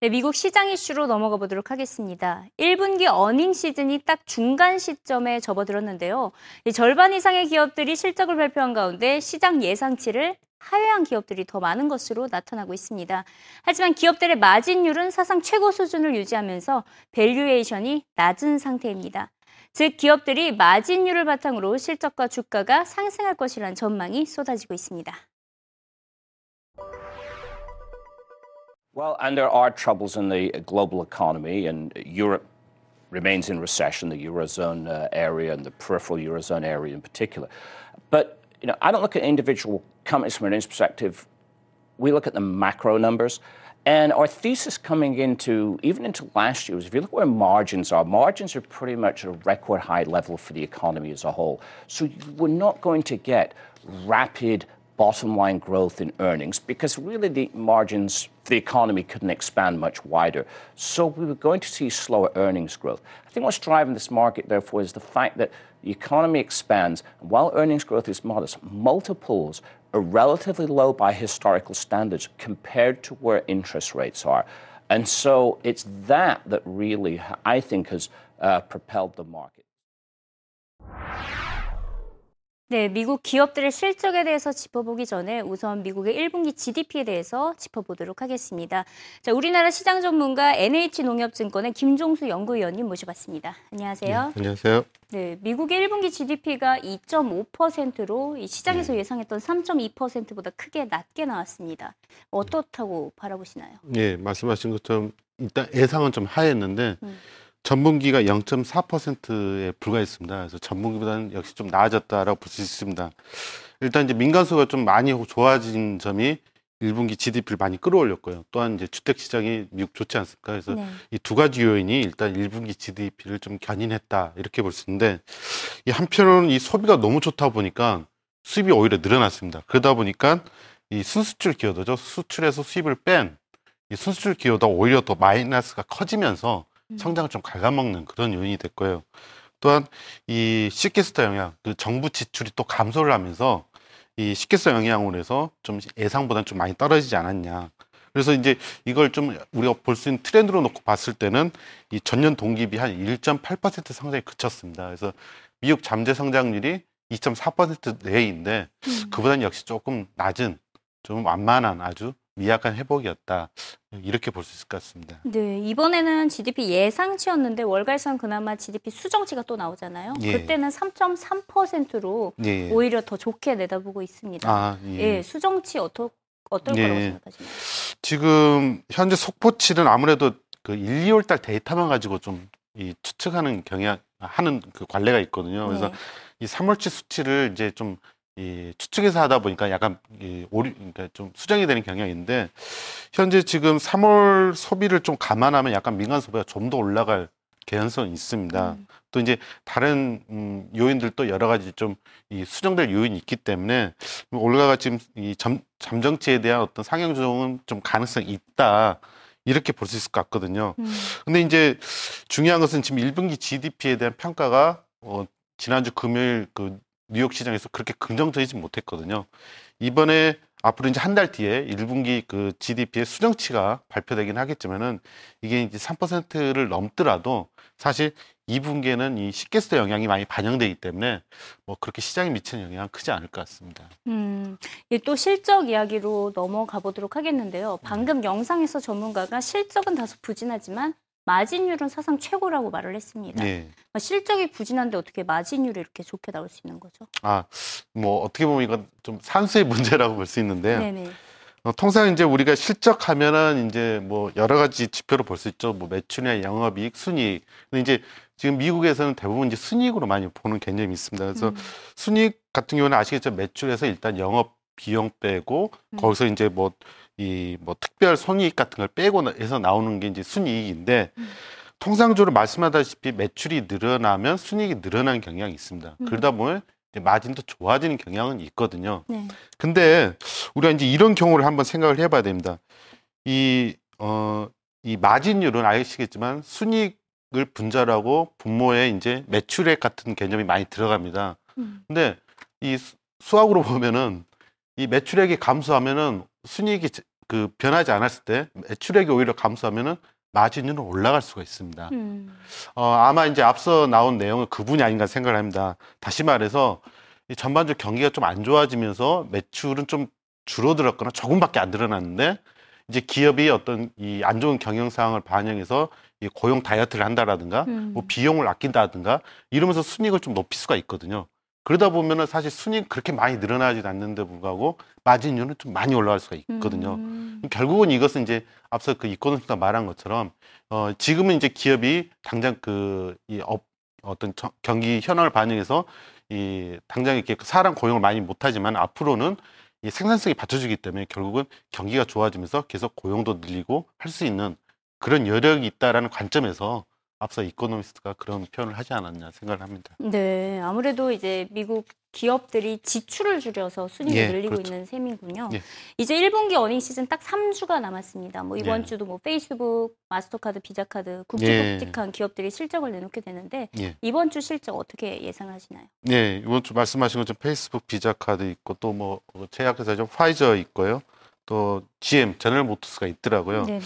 네, 미국 시장 이슈로 넘어가 보도록 하겠습니다. 1분기 earning 시즌이 딱 중간 시점에 접어들었는데요. 절반 이상의 기업들이 실적을 발표한 가운데 시장 예상치를 하회한 기업들이 더 많은 것으로 나타나고 있습니다. 하지만 기업들의 마진율은 사상 최고 수준을 유지하면서 valuation이 낮은 상태입니다. 즉 기업들이 마진율을 바탕으로 실적과 주가가 상승할 것이라는 전망이 쏟아지고 있습니다. Well, and there are troubles in the global economy, and Europe remains in recession, the eurozone uh, area and the peripheral eurozone area in particular. But you know, I don't look at individual companies from an earnings perspective. We look at the macro numbers. And our thesis coming into even into last year was if you look where margins are, margins are pretty much at a record high level for the economy as a whole. So we're not going to get rapid bottom line growth in earnings because really the margins, the economy couldn't expand much wider. So we were going to see slower earnings growth. I think what's driving this market, therefore, is the fact that the economy expands, and while earnings growth is modest, multiples are relatively low by historical standards compared to where interest rates are. And so it's that that really, I think, has uh, propelled the market. 네, 미국 기업들의 실적에 대해서 짚어보기 전에 우선 미국의 1분기 GDP에 대해서 짚어보도록 하겠습니다. 자, 우리나라 시장 전문가 NH농협증권의 김종수 연구위원님 모셔봤습니다. 안녕하세요. 네, 안녕하세요. 네, 미국의 1분기 GDP가 2.5%로 이 시장에서 네. 예상했던 3.2%보다 크게 낮게 나왔습니다. 어떻다고 바라보시나요? 예, 말씀하신 것처럼 일단 예상은 좀 하였는데 음. 전분기가 0.4%에 불과했습니다. 그래서 전분기보다는 역시 좀 나아졌다라고 볼 수 있습니다. 일단 이제 민간소가 좀 많이 좋아진 점이 1분기 GDP를 많이 끌어올렸고요. 또한 이제 주택 시장이 미국 좋지 않습니까? 그래서 네. 이두 가지 요인이 일단 1분기 GDP를 좀 견인했다 이렇게 볼 수 있는데 이 한편으로는 이 소비가 너무 좋다 보니까 수입이 오히려 늘어났습니다. 그러다 보니까 이 순수출 기여도죠. 수출에서 수입을 뺀 이 순수출 기여도 오히려 더 마이너스가 커지면서 음. 성장을 좀 갉아먹는 그런 요인이 됐고요. 또한 이 시키스터 영향, 그 정부 지출이 또 감소를 하면서 이 시키스터 영향으로 해서 좀 예상보다는 좀 많이 떨어지지 않았냐. 그래서 이제 이걸 좀 우리가 볼 수 있는 트렌드로 놓고 봤을 때는 이 전년 동기비 한 1.8% 성장에 그쳤습니다. 그래서 미국 잠재 성장률이 2.4% 내외인데 음. 그보다는 역시 조금 낮은 좀 완만한 아주 미약한 회복이었다. 이렇게 볼 수 있을 것 같습니다. 네, 이번에는 GDP 예상치였는데 월갈선 그나마 GDP 수정치가 또 나오잖아요. 예. 그때는 3.3%로 예. 오히려 더 좋게 내다보고 있습니다. 아, 예. 예 수정치 어떠, 어떨 예. 거라고 생각하시나요? 지금 현재 속보치는 아무래도 그 1, 2월 달 데이터만 가지고 좀 이 추측하는 경향 하는 그 관례가 있거든요. 그래서 네. 이 3월치 수치를 이제 좀 이 추측해서 하다 보니까 약간 이 오류, 그러니까 좀 수정이 되는 경향인데 현재 지금 3월 소비를 좀 감안하면 약간 민간 소비가 좀 더 올라갈 개연성이 있습니다. 음. 또 이제 다른 음, 요인들도 여러 가지 좀 이 수정될 요인이 있기 때문에 올가가 지금 이 잠, 잠정치에 대한 어떤 상향 조정은 좀 가능성이 있다. 이렇게 볼 수 있을 것 같거든요. 음. 근데 이제 중요한 것은 지금 1분기 GDP에 대한 평가가 어, 지난주 금요일 그 뉴욕 시장에서 그렇게 긍정적이지 못했거든요. 이번에 앞으로 이제 한 달 뒤에 1분기 그 GDP의 수정치가 발표되긴 하겠지만은 이게 이제 3%를 넘더라도 사실 2분기에는 이 시계수대 영향이 많이 반영되기 때문에 뭐 그렇게 시장에 미치는 영향은 크지 않을 것 같습니다. 음, 또 실적 이야기로 넘어가 보도록 하겠는데요. 방금 영상에서 전문가가 실적은 다소 부진하지만 마진율은 사상 최고라고 말을 했습니다. 네. 실적이 부진한데 어떻게 마진율이 이렇게 좋게 나올 수 있는 거죠? 아, 뭐 어떻게 보면 이건 좀 산수의 문제라고 볼 수 있는데요. 네네. 어, 통상 이제 우리가 실적하면은 이제 뭐 여러 가지 지표로 볼 수 있죠. 뭐 매출이나 영업이익, 순이익. 근데 이제 지금 미국에서는 대부분 이제 순이익으로 많이 보는 개념이 있습니다. 그래서 음. 순이익 같은 경우는 아시겠죠. 매출에서 일단 영업 비용 빼고 음. 거기서 이제 뭐 이 뭐 특별 손익 같은 걸 빼고 해서 나오는 게 이제 순이익인데 음. 통상적으로 말씀하다시피 매출이 늘어나면 순이익이 늘어나는 경향이 있습니다. 음. 그러다 보면 이제 마진도 좋아지는 경향은 있거든요. 네. 근데 우리가 이제 이런 경우를 한번 생각을 해봐야 됩니다. 이, 어, 이 마진율은 아시겠지만 순이익을 분자라고 분모에 이제 매출액 같은 개념이 많이 들어갑니다. 음. 근데 이 수학으로 보면은 이 매출액이 감소하면은 순이익이 그 변하지 않았을 때 매출액이 오히려 감소하면은 마진율은 올라갈 수가 있습니다. 음. 어, 아마 이제 앞서 나온 내용은 그분이 아닌가 생각을 합니다. 다시 말해서 이 전반적으로 경기가 좀 안 좋아지면서 매출은 좀 줄어들었거나 조금밖에 안 늘어났는데 이제 기업이 어떤 이 안 좋은 경영 상황을 반영해서 이 고용 다이어트를 한다라든가 음. 뭐 비용을 아낀다든가 이러면서 순이익을 좀 높일 수가 있거든요. 그러다 보면은 사실 순이익 그렇게 많이 늘어나지 않는데 불구하고 마진율은 좀 많이 올라갈 수가 있거든요. 음. 결국은 이것은 이제 앞서 그 이코노미스가 말한 것처럼 어 지금은 이제 기업이 당장 그이업 어떤 저- 경기 현황을 반영해서 이 당장 이렇게 사람 고용을 많이 못하지만 앞으로는 이 생산성이 받쳐주기 때문에 결국은 경기가 좋아지면서 계속 고용도 늘리고 할 수 있는 그런 여력이 있다라는 관점에서 앞서 이코노미스트가 그런 표현을 하지 않았냐 생각을 합니다. 네, 아무래도 이제 미국 기업들이 지출을 줄여서 순이익을 예, 늘리고 그렇죠. 있는 셈이군요. 예. 이제 1분기 earning 시즌 딱 3주가 남았습니다. 뭐 이번 예. 주도 뭐 페이스북, 마스터카드, 비자카드 예. 굵직굵직한 기업들이 실적을 내놓게 되는데 예. 이번 주 실적 어떻게 예상하시나요? 네, 이번 주 말씀하신 것처럼 페이스북 비자 카드 있고 또 뭐 제약회사죠 파이저 있고요. 또 GM 제너럴 모터스가 있더라고요. 네네.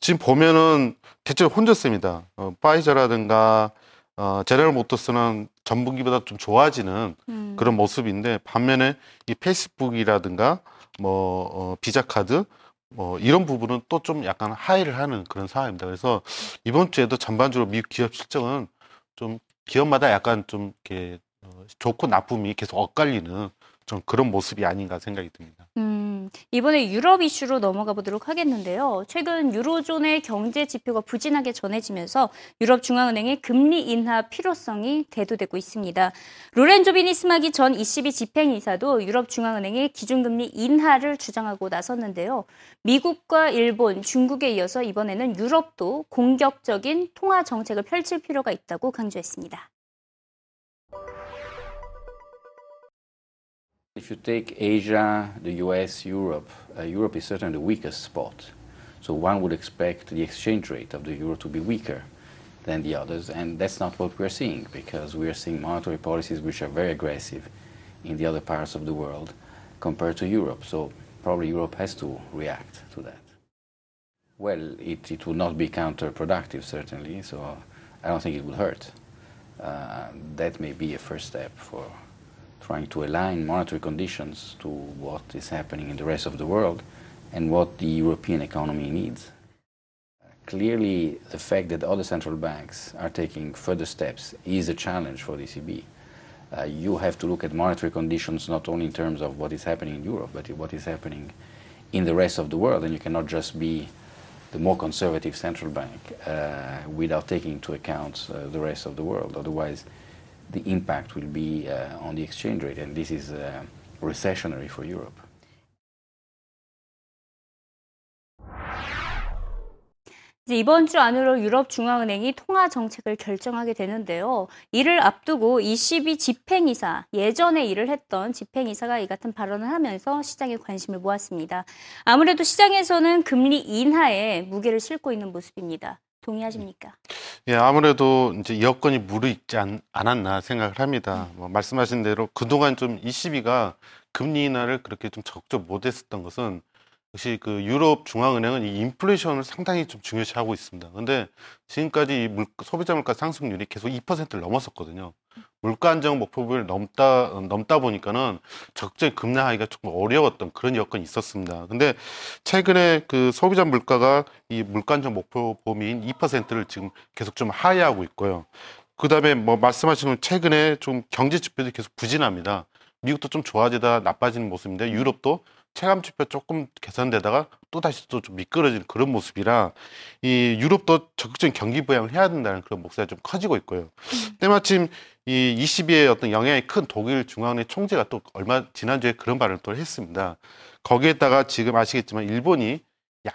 지금 보면은 대체로 혼조세입니다. 어, 파이저라든가 어, 제너럴 모터스는 전분기보다 좀 좋아지는 음. 그런 모습인데 반면에 이 페이스북이라든가 뭐 어, 비자 카드 뭐 이런 부분은 또 좀 약간 하이를 하는 그런 상황입니다. 그래서 이번 주에도 전반적으로 미국 기업 실적은 좀 기업마다 약간 좀 이렇게 어, 좋고 나쁨이 계속 엇갈리는 좀 그런 모습이 아닌가 생각이 듭니다. 음, 이번에 유럽 이슈로 넘어가 보도록 하겠는데요. 최근 유로존의 경제 지표가 부진하게 전해지면서 유럽 중앙은행의 금리 인하 필요성이 대두되고 있습니다. 로렌조 비니스마기 전 ECB 집행이사도 유럽 중앙은행의 기준금리 인하를 주장하고 나섰는데요. 미국과 일본, 중국에 이어서 이번에는 유럽도 공격적인 통화 정책을 펼칠 필요가 있다고 강조했습니다. If you take Asia, the US, Europe, uh, Europe is certainly the weakest spot. So one would expect the exchange rate of the euro to be weaker than the others, and that's not what we're seeing because we are seeing monetary policies which are very aggressive in the other parts of the world compared to Europe. So probably Europe has to react to that. Well, it, it would not be counterproductive, certainly, so I don't think it would hurt. Uh, that may be a first step for trying to align monetary conditions to what is happening in the rest of the world and what the European economy needs. Clearly, the fact that other central banks are taking further steps is a challenge for the ECB. Uh, you have to look at monetary conditions not only in terms of what is happening in Europe, but what is happening in the rest of the world, and you cannot just be the more conservative central bank uh, without taking into account uh, the rest of the world. Otherwise, the impact will be uh, on the exchange rate, and this is uh, recessionary for Europe. 이번 주 안으로 유럽 중앙은행이 통화 정책을 결정하게 되는데요. 이를 앞두고 ECB 집행이사, 예전에 일을 했던 집행이사가 이 같은 발언을 하면서 시장의 관심을 모았습니다. 아무래도 시장에서는 금리 인하에 무게를 싣고 있는 모습입니다. 동의하십니까? 예, 아무래도 이제 여건이 무르익지 않, 않았나 생각을 합니다. 뭐 말씀하신 대로 그동안 좀 ECB가 금리 인하를 그렇게 좀 적극 못했었던 것은 역시 그 유럽 중앙은행은 이 인플레이션을 상당히 좀 중요시하고 있습니다. 근데 지금까지 이 물, 소비자 물가 상승률이 계속 2%를 넘었었거든요. 물가 안정 목표를 넘다 어, 넘다 보니까는 적극적인 급락하기가 조금 어려웠던 그런 여건이 있었습니다. 근데 최근에 그 소비자 물가가 이 물가 안정 목표 범위인 2%를 지금 계속 좀 하회하고 있고요. 그다음에 뭐 말씀하신 건 최근에 좀 경제 지표들이 계속 부진합니다. 미국도 좀 좋아지다 나빠지는 모습인데 유럽도 체감 지표 조금 개선되다가 또 다시 또 좀 미끄러지는 그런 모습이라 이 유럽도 적극적인 경기 부양을 해야 된다는 그런 목소리가 좀 커지고 있고요. 때마침 이 22의 어떤 영향이 큰 독일 중앙은행 총재가 또 얼마 지난주에 그런 발언을 또 했습니다. 거기에다가 지금 아시겠지만 일본이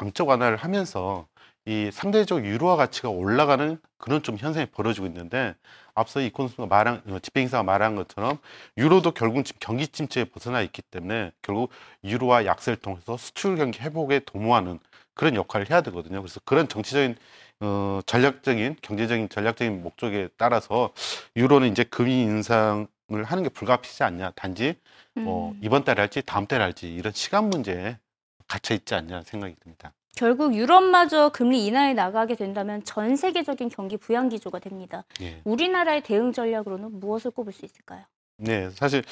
양적 완화를 하면서 이 상대적 유로화 가치가 올라가는 그런 좀 현상이 벌어지고 있는데 앞서 이콘스가 말한 어, 집행사가 말한 것처럼 유로도 결국 지금 경기 침체에 벗어나 있기 때문에 결국 유로화 약세를 통해서 수출 경기 회복에 도모하는 그런 역할을 해야 되거든요. 그래서 그런 정치적인 어, 전략적인 경제적인 전략적인 목적에 따라서 유로는 이제 금리 인상을 하는 게 불가피하지 않냐. 단지 뭐 음. 이번 달에 할지 다음 달에 할지 이런 시간 문제에 갇혀 있지 않냐 생각이 듭니다. 결국 유럽마저 금리 인하에 나가게 된다면 전 세계적인 경기 부양 기조가 됩니다. 예. 우리나라의 대응 전략으로는 무엇을 꼽을 수 있을까요? 네, 사실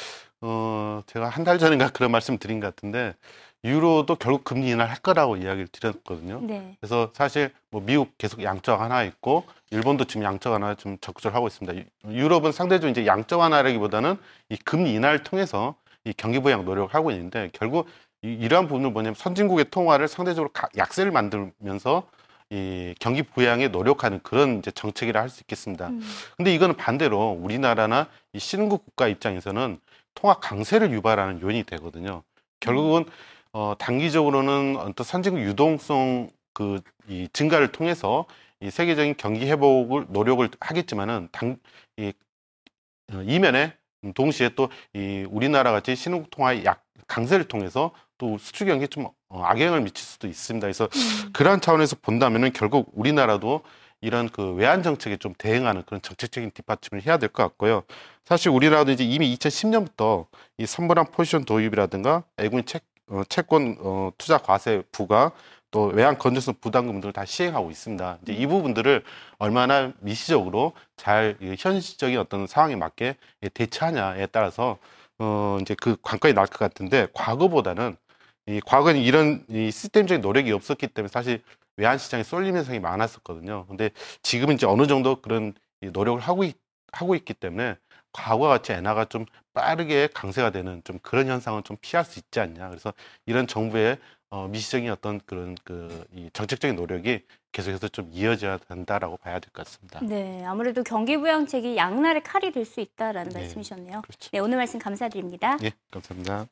어 제가 한 달 전인가 그런 말씀 드린 것 같은데 유로도 결국 금리 인하를 할 거라고 이야기를 드렸거든요. 네. 그래서 사실 뭐 미국 계속 양적 하나 있고 일본도 지금 양적 하나 좀 적극적으로 하고 있습니다. 유- 유럽은 상대적으로 이제 양적 완화라기보다는 이 금리 인하를 통해서 이 경기 부양 노력을 하고 있는데 결국 이, 이러한 부분은 뭐냐면 선진국의 통화를 상대적으로 가- 약세를 만들면서 이 경기 부양에 노력하는 그런 이제 정책이라 할 수 있겠습니다. 음. 근데 이거는 반대로 우리나라나 이 신흥국 국가 입장에서는 통화 강세를 유발하는 요인이 되거든요. 결국은 어, 단기적으로는 어떤 선진국 유동성 그 이 증가를 통해서 이 세계적인 경기 회복을 노력을 하겠지만은 당, 이, 어, 이면에 동시에 또 이 우리나라 같이 신흥국 통화의 약 강세를 통해서 또 수출 경기에 좀 어, 악영향을 미칠 수도 있습니다. 그래서 음. 그러한 차원에서 본다면은 결국 우리나라도 이런 그 외환 정책에 좀 대응하는 그런 정책적인 뒷받침을 해야 될 것 같고요. 사실 우리나라도 이제 이미 2010년부터 이 선불한 포지션 도입이라든가 애국인 채, 어, 채권 어, 투자 과세 부과 또 외환 건전성 부담금 등을 다 시행하고 있습니다. 이제 이 부분들을 얼마나 미시적으로 잘이 현실적인 어떤 상황에 맞게 대처하냐에 따라서 어 이제 그 관건이 날 것 같은데 과거보다는 이 과거에는 이런 이 시스템적인 노력이 없었기 때문에 사실 외환 시장에 쏠림 현상이 많았었거든요. 근데 지금은 이제 어느 정도 그런 이 노력을 하고 있, 하고 있기 때문에 과거와 같이 엔화가 좀 빠르게 강세가 되는 좀 그런 현상은 좀 피할 수 있지 않냐. 그래서 이런 정부의 어, 미시적인 어떤 그런 그 이 정책적인 노력이 계속해서 좀 이어져야 된다라고 봐야 될 것 같습니다. 네, 아무래도 경기 부양책이 양날의 칼이 될 수 있다라는 네. 말씀이셨네요. 그렇죠. 네, 오늘 말씀 감사드립니다. 예, 감사합니다.